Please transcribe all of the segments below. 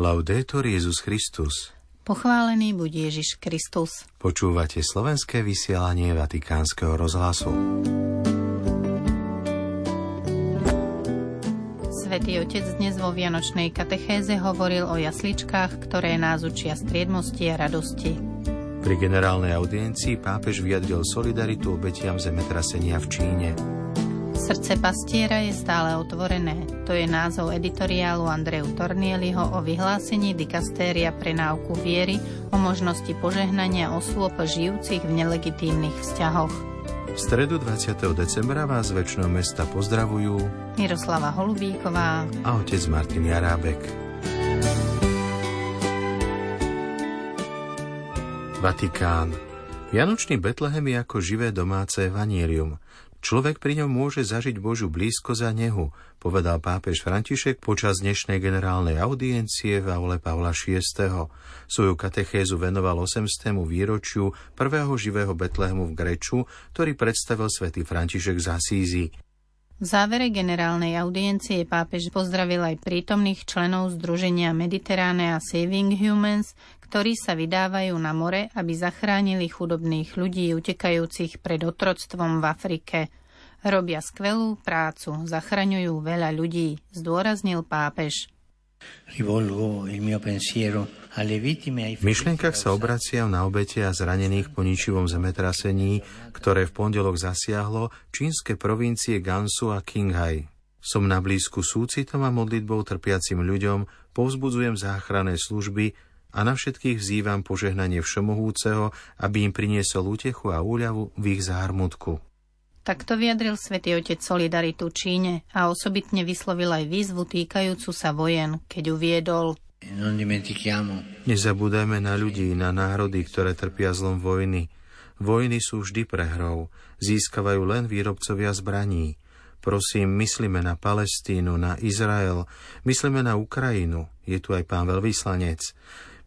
Laudetur Jezus Christus. Pochválený buď Ježiš Kristus. Počúvate slovenské vysielanie Vatikánskeho rozhlasu. Svetý Otec dnes vo Vianočnej katechéze hovoril o jasličkách, ktoré nás učia striedmosti a radosti. Pri generálnej audiencii pápež vyjadril solidaritu obetiam zemetrasenia v Číne. Srdce pastiera je stále otvorené. To je názov editoriálu Andreu Tornieliho o vyhlásení dikastéria pre náuku viery o možnosti požehnania osôb žijúcich v nelegitímnych vzťahoch. V stredu 20. decembra vás z väčšného mesta pozdravujú Miroslava Holubíková a otec Martin Jarábek. Vatikán. Vianočný Betlehem je ako živé domáce vanílium. Človek pri ňom môže zažiť Božiu blízko za nehu, povedal pápež František počas dnešnej generálnej audiencie v aule Pavla VI. Svoju katechézu venoval 800. výročiu prvého živého Betlehemu v Greču, ktorý predstavil svätý František z Asízy. V závere generálnej audiencie pápež pozdravil aj prítomných členov Združenia Mediterráne a Saving Humans, ktorí sa vydávajú na more, aby zachránili chudobných ľudí utekajúcich pred otroctvom v Afrike. Robia skvelú prácu, zachraňujú veľa ľudí, zdôraznil pápež. V myšlienkach sa obraciam na obete a zranených po ničivom zemetrasení, ktoré v pondelok zasiahlo čínske provincie Gansu a Qinghai. Som na blízku súcitom a modlitbou trpiacim ľuďom, povzbudzujem záchranné služby a na všetkých vzývam požehnanie Všemohúceho, aby im priniesol útechu a úľavu v ich zármutku. Takto vyjadril svätý Otec solidaritu Číne a osobitne vyslovil aj výzvu týkajúcu sa vojen, keď uviedol Nezabúdajme na ľudí, na národy, ktoré trpia zlom vojny. Vojny sú vždy prehrou, získavajú len výrobcovia zbraní. Prosím, myslíme na Palestínu, na Izrael, myslíme na Ukrajinu, je tu aj pán veľvyslanec.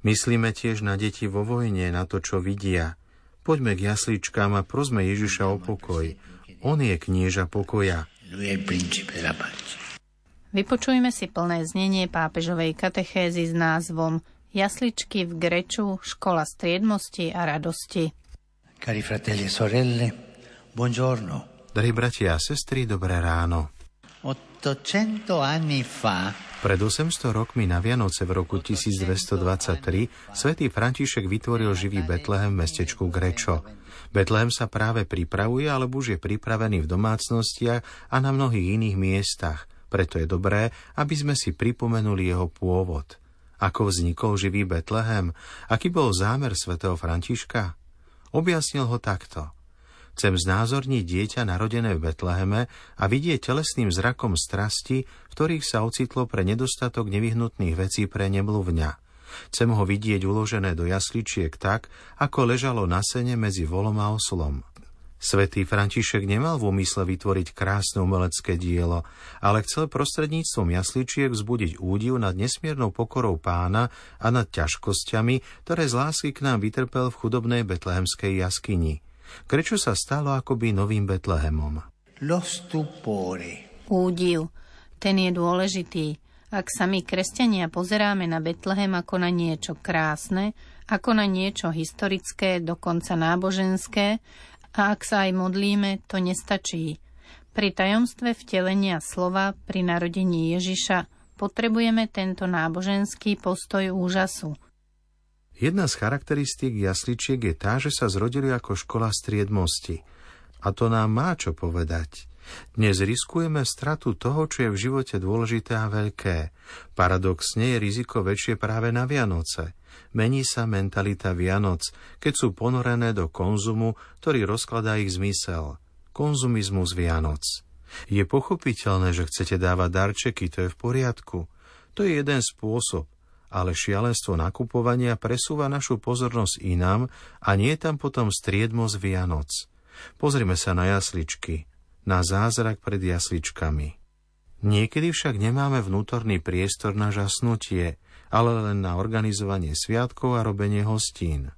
Myslíme tiež na deti vo vojne, na to, čo vidia. Poďme k jasličkám a prosme Ježiša o pokoj. On je knieža pokoja. Vypočujme si plné znenie pápežovej katechézy s názvom Jasličky v Greču, škola striedmosti a radosti. Cari fratelli e sorelle, buongiorno. Drahí bratia a sestry, dobré ráno. 800 anni fa pred 800 rokmi na Vianoce v roku 1223 svätý František vytvoril živý Betlehem v mestečku Grečo. Betlehem sa práve pripravuje, alebo už je pripravený v domácnostiach a na mnohých iných miestach. Preto je dobré, aby sme si pripomenuli jeho pôvod. Ako vznikol živý Betlehem? Aký bol zámer svätého Františka? Objasnil ho takto – Chcem znázorniť dieťa narodené v Betleheme a vidieť telesným zrakom strasti, v ktorých sa ocitlo pre nedostatok nevyhnutných vecí pre nemluvňa. Chcem ho vidieť uložené do jasličiek tak, ako ležalo na sene medzi volom a oslom. Svetý František nemal v úmysle vytvoriť krásne umelecké dielo, ale chcel prostredníctvom jasličiek vzbudiť údiv nad nesmiernou pokorou pána a nad ťažkosťami, ktoré z lásky k nám vytrpel v chudobnej betlehemskej jaskyni. Krečo sa stalo akoby novým Betlehemom. Lo stupore. Údiv. Ten je dôležitý. Ak sa my, kresťania, pozeráme na Betlehem ako na niečo krásne, ako na niečo historické, dokonca náboženské, a ak sa aj modlíme, to nestačí. Pri tajomstve vtelenia slova pri narodení Ježiša potrebujeme tento náboženský postoj úžasu – Jedna z charakteristík jasličiek je tá, že sa zrodili ako škola striedmosti. A to nám má čo povedať. Dnes riskujeme stratu toho, čo je v živote dôležité a veľké. Paradoxne je riziko väčšie práve na Vianoce. Mení sa mentalita Vianoc, keď sú ponorené do konzumu, ktorý rozkladá ich zmysel. Konzumizmus Vianoc. Je pochopiteľné, že chcete dávať darčeky, to je v poriadku. To je jeden spôsob, ale šialenstvo nakupovania presúva našu pozornosť inám a nie je tam potom striedmosť Vianoc. Pozrime sa na jasličky, na zázrak pred jasličkami. Niekedy však nemáme vnútorný priestor na žasnutie, ale len na organizovanie sviatkov a robenie hostín.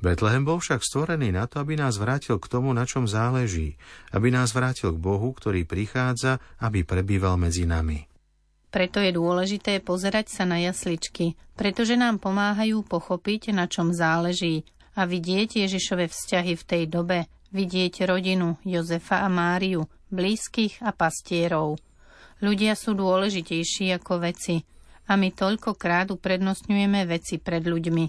Betlehem bol však stvorený na to, aby nás vrátil k tomu, na čom záleží, aby nás vrátil k Bohu, ktorý prichádza, aby prebýval medzi nami. Preto je dôležité pozerať sa na jasličky, pretože nám pomáhajú pochopiť, na čom záleží a vidieť Ježišove vzťahy v tej dobe, vidieť rodinu Jozefa a Máriu, blízkych a pastierov. Ľudia sú dôležitejší ako veci a my toľkokrát uprednostňujeme veci pred ľuďmi.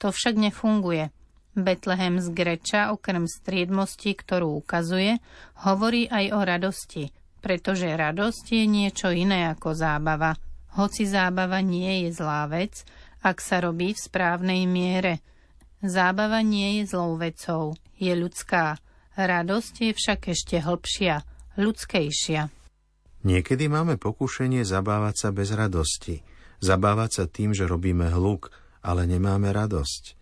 To však nefunguje. Betlehem z Greča okrem striedmosti, ktorú ukazuje, hovorí aj o radosti, pretože radosť je niečo iné ako zábava. Hoci zábava nie je zlá vec, ak sa robí v správnej miere. Zábava nie je zlou vecou, je ľudská. Radosť je však ešte hlbšia, ľudskejšia. Niekedy máme pokušenie zabávať sa bez radosti. Zabávať sa tým, že robíme hluk, ale nemáme radosť.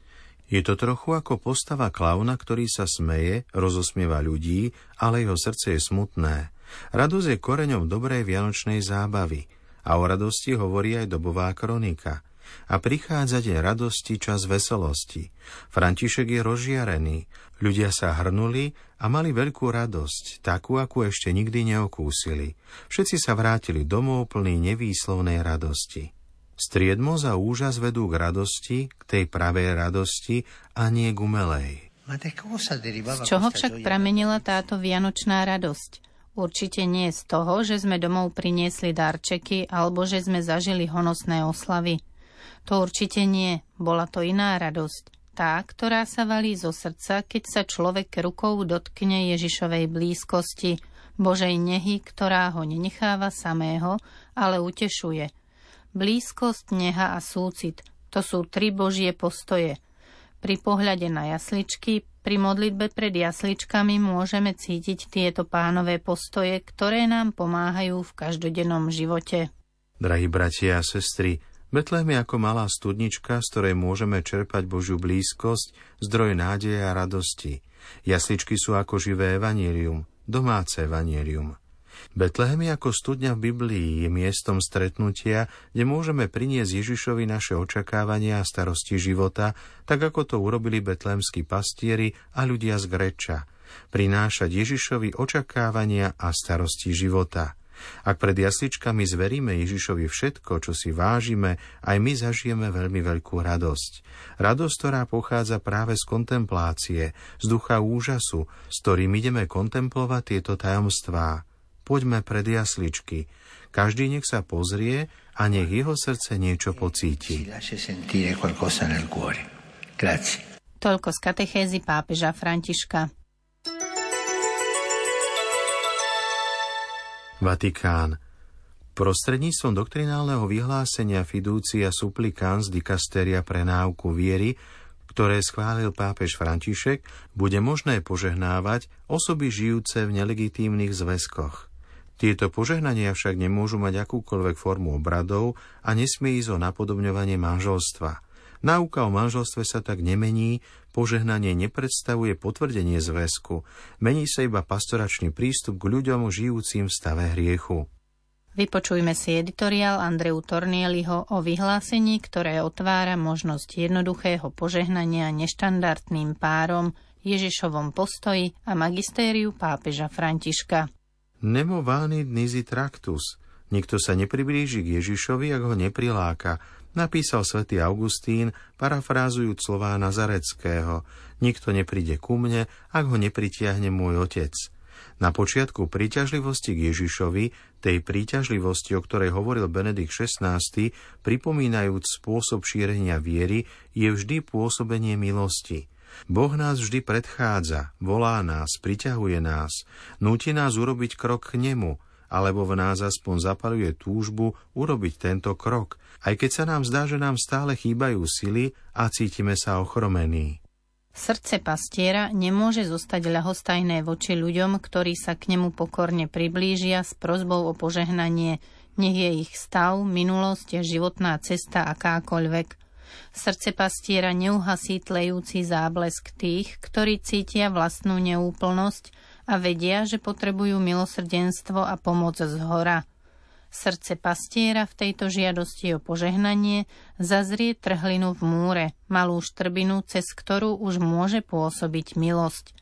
Je to trochu ako postava klauna, ktorý sa smeje, rozosmieva ľudí, ale jeho srdce je smutné. Radosť je koreňom dobrej vianočnej zábavy a o radosti hovorí aj dobová kronika. A prichádza deň radosti, čas veselosti. František je rozžiarený, ľudia sa hrnuli a mali veľkú radosť, takú, akú ešte nikdy neokúsili. Všetci sa vrátili domov plný nevýslovnej radosti. Striedmo za úžas vedú k radosti, k tej pravej radosti a nie k umelej. Z čoho však pramenila táto vianočná radosť? Určite nie z toho, že sme domov priniesli darčeky alebo že sme zažili honosné oslavy. To určite nie, bola to iná radosť. Tá, ktorá sa valí zo srdca, keď sa človek rukou dotkne Ježišovej blízkosti, Božej nehy, ktorá ho nenecháva samého, ale utešuje. Blízkosť, neha a súcit, to sú tri Božie postoje. Pri pohľade na jasličky pri modlitbe pred jasličkami môžeme cítiť tieto pánové postoje, ktoré nám pomáhajú v každodennom živote. Drahí bratia a sestry, Betlehem je ako malá studnička, z ktorej môžeme čerpať Božiu blízkosť, zdroj nádeje a radosti. Jasličky sú ako živé evanílium, domáce evanílium. Betlehem ako studňa v Biblii, je miestom stretnutia, kde môžeme priniesť Ježišovi naše očakávania a starosti života, tak ako to urobili betlehemskí pastieri a ľudia z Greča. Prinášať Ježišovi očakávania a starosti života. Ak pred jasličkami zveríme Ježišovi všetko, čo si vážime, aj my zažijeme veľmi veľkú radosť. Radosť, ktorá pochádza práve z kontemplácie, z ducha úžasu, s ktorým ideme kontemplovať tieto tajomstvá poďme pred jasličky. Každý nech sa pozrie a nech jeho srdce niečo pocíti. Toľko z katechézy pápeža Františka. Vatikán. Prostredníctvom doktrinálneho vyhlásenia Fiducia Supplicans dikasteria pre náuku viery, ktoré schválil pápež František, bude možné požehnávať osoby žijúce v nelegitímnych zväzkoch. Tieto požehnania však nemôžu mať akúkoľvek formu obradov a nesmie ísť o napodobňovanie manželstva. Náuka o manželstve sa tak nemení, požehnanie nepredstavuje potvrdenie zväzku, mení sa iba pastoračný prístup k ľuďom žijúcim v stave hriechu. Vypočujme si editoriál Andreu Tornieliho o vyhlásení, ktoré otvára možnosť jednoduchého požehnania neštandardným párom, Ježišovom postoji a magistériu pápeža Františka. Nemo vani dnizi tractus. Nikto sa nepriblíži k Ježišovi, ak ho nepriláka, napísal svätý Augustín, parafrázujúc slová Nazareckého. Nikto nepríde ku mne, ak ho nepritiahne môj otec. Na počiatku príťažlivosti k Ježišovi, tej príťažlivosti, o ktorej hovoril Benedikt XVI, pripomínajúc spôsob šírenia viery, je vždy pôsobenie milosti – Boh nás vždy predchádza, volá nás, priťahuje nás, núti nás urobiť krok k nemu, alebo v nás aspoň zapaluje túžbu urobiť tento krok, aj keď sa nám zdá, že nám stále chýbajú sily a cítime sa ochromení. Srdce pastiera nemôže zostať ľahostajné voči ľuďom, ktorí sa k nemu pokorne priblížia s prozbou o požehnanie, nech je ich stav, minulosť životná cesta akákoľvek – Srdce pastiera neuhasí tlejúci záblesk tých, ktorí cítia vlastnú neúplnosť a vedia, že potrebujú milosrdenstvo a pomoc z hora. Srdce pastiera v tejto žiadosti o požehnanie zazrie trhlinu v múre, malú štrbinu, cez ktorú už môže pôsobiť milosť.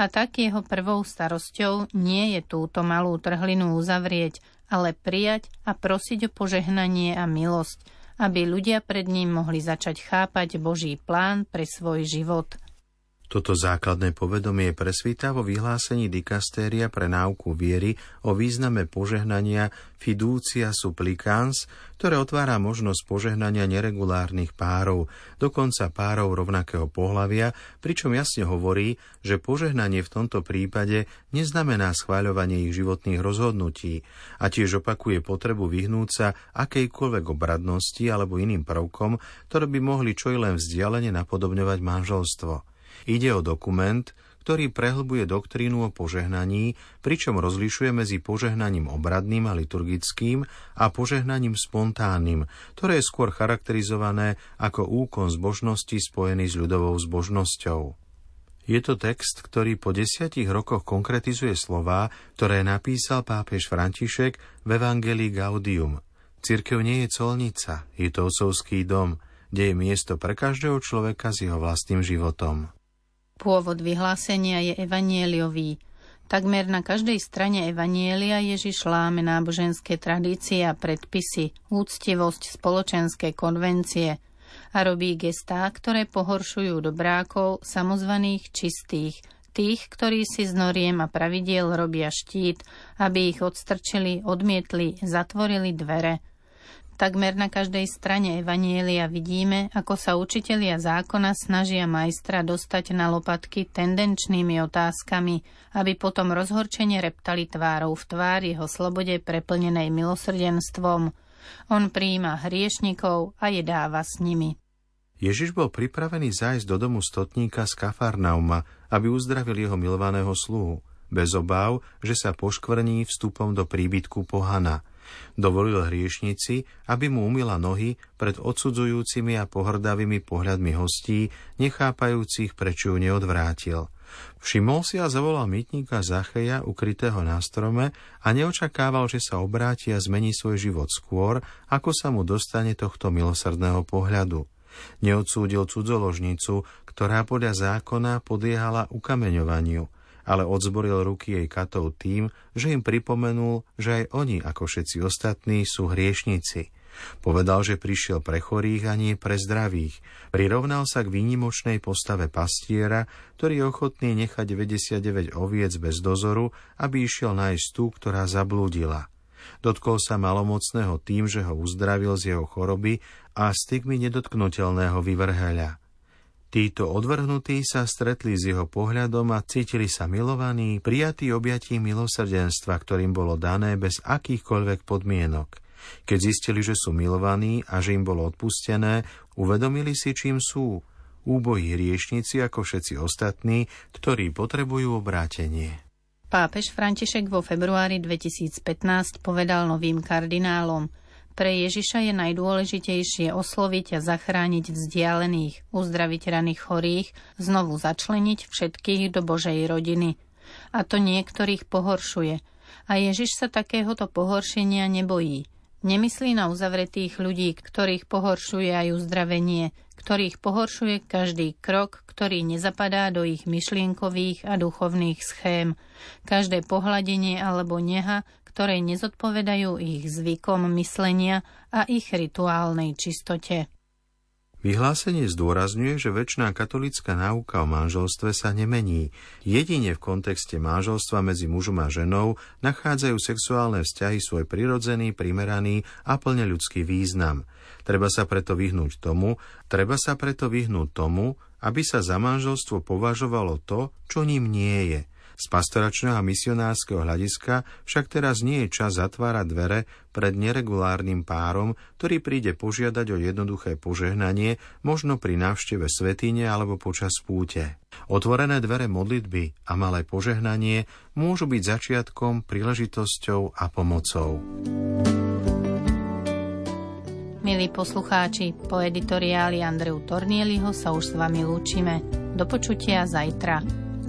A tak jeho prvou starosťou nie je túto malú trhlinu uzavrieť, ale prijať a prosiť o požehnanie a milosť, aby ľudia pred ním mohli začať chápať Boží plán pre svoj život. Toto základné povedomie presvíta vo vyhlásení dikastéria pre náuku viery o význame požehnania fiducia supplicans, ktoré otvára možnosť požehnania neregulárnych párov, dokonca párov rovnakého pohlavia, pričom jasne hovorí, že požehnanie v tomto prípade neznamená schváľovanie ich životných rozhodnutí a tiež opakuje potrebu vyhnúť sa akejkoľvek obradnosti alebo iným prvkom, ktoré by mohli čo i len vzdialene napodobňovať manželstvo. Ide o dokument, ktorý prehlbuje doktrínu o požehnaní, pričom rozlišuje medzi požehnaním obradným a liturgickým a požehnaním spontánnym, ktoré je skôr charakterizované ako úkon zbožnosti spojený s ľudovou zbožnosťou. Je to text, ktorý po desiatich rokoch konkretizuje slová, ktoré napísal pápež František v Evangelii Gaudium. Cirkev nie je colnica, je to ocovský dom, kde je miesto pre každého človeka s jeho vlastným životom. Pôvod vyhlásenia je evanieliový. Takmer na každej strane evanielia Ježiš láme náboženské tradície a predpisy, úctivosť, spoločenské konvencie a robí gestá, ktoré pohoršujú dobrákov, samozvaných čistých, tých, ktorí si z noriem a pravidiel robia štít, aby ich odstrčili, odmietli, zatvorili dvere – Takmer na každej strane Evanielia vidíme, ako sa učitelia zákona snažia majstra dostať na lopatky tendenčnými otázkami, aby potom rozhorčene reptali tvárou v tvár jeho slobode preplnenej milosrdenstvom. On príjima hriešnikov a jedáva s nimi. Ježiš bol pripravený zájsť do domu stotníka z Kafarnauma, aby uzdravil jeho milovaného sluhu, bez obáv, že sa poškvrní vstupom do príbytku pohana – Dovolil hriešnici, aby mu umila nohy pred odsudzujúcimi a pohrdavými pohľadmi hostí, nechápajúcich, prečo ju neodvrátil. Všimol si a zavolal mytníka Zacheja, ukrytého na strome, a neočakával, že sa obráti a zmení svoj život skôr, ako sa mu dostane tohto milosrdného pohľadu. Neodsúdil cudzoložnicu, ktorá podľa zákona podiehala ukameňovaniu – ale odzboril ruky jej katov tým, že im pripomenul, že aj oni, ako všetci ostatní, sú hriešnici. Povedal, že prišiel pre chorých a nie pre zdravých. Prirovnal sa k výnimočnej postave pastiera, ktorý je ochotný nechať 99 oviec bez dozoru, aby išiel nájsť tú, ktorá zablúdila. Dotkol sa malomocného tým, že ho uzdravil z jeho choroby a stygmy nedotknutelného vyvrheľa. Títo odvrhnutí sa stretli s jeho pohľadom a cítili sa milovaní, prijatí objatí milosrdenstva, ktorým bolo dané bez akýchkoľvek podmienok. Keď zistili, že sú milovaní a že im bolo odpustené, uvedomili si, čím sú. Úbohí hriešnici ako všetci ostatní, ktorí potrebujú obrátenie. Pápež František vo februári 2015 povedal novým kardinálom – pre Ježiša je najdôležitejšie osloviť a zachrániť vzdialených, uzdraviť raných chorých, znovu začleniť všetkých do Božej rodiny. A to niektorých pohoršuje. A Ježiš sa takéhoto pohoršenia nebojí. Nemyslí na uzavretých ľudí, ktorých pohoršuje aj uzdravenie, ktorých pohoršuje každý krok, ktorý nezapadá do ich myšlienkových a duchovných schém, každé pohľadenie alebo neha, ktoré nezodpovedajú ich zvykom myslenia a ich rituálnej čistote. Vyhlásenie zdôrazňuje, že väčšiná katolická náuka o manželstve sa nemení. Jedine v kontexte manželstva medzi mužom a ženou nachádzajú sexuálne vzťahy svoj prirodzený, primeraný a plne ľudský význam. Treba sa preto vyhnúť tomu, treba sa preto vyhnúť tomu, aby sa za manželstvo považovalo to, čo ním nie je – z pastoračného a misionárskeho hľadiska však teraz nie je čas zatvárať dvere pred neregulárnym párom, ktorý príde požiadať o jednoduché požehnanie, možno pri návšteve svetine alebo počas púte. Otvorené dvere modlitby a malé požehnanie môžu byť začiatkom, príležitosťou a pomocou. Milí poslucháči, po editoriáli Andreu Tornieliho sa už s vami lúčime. Do počutia zajtra.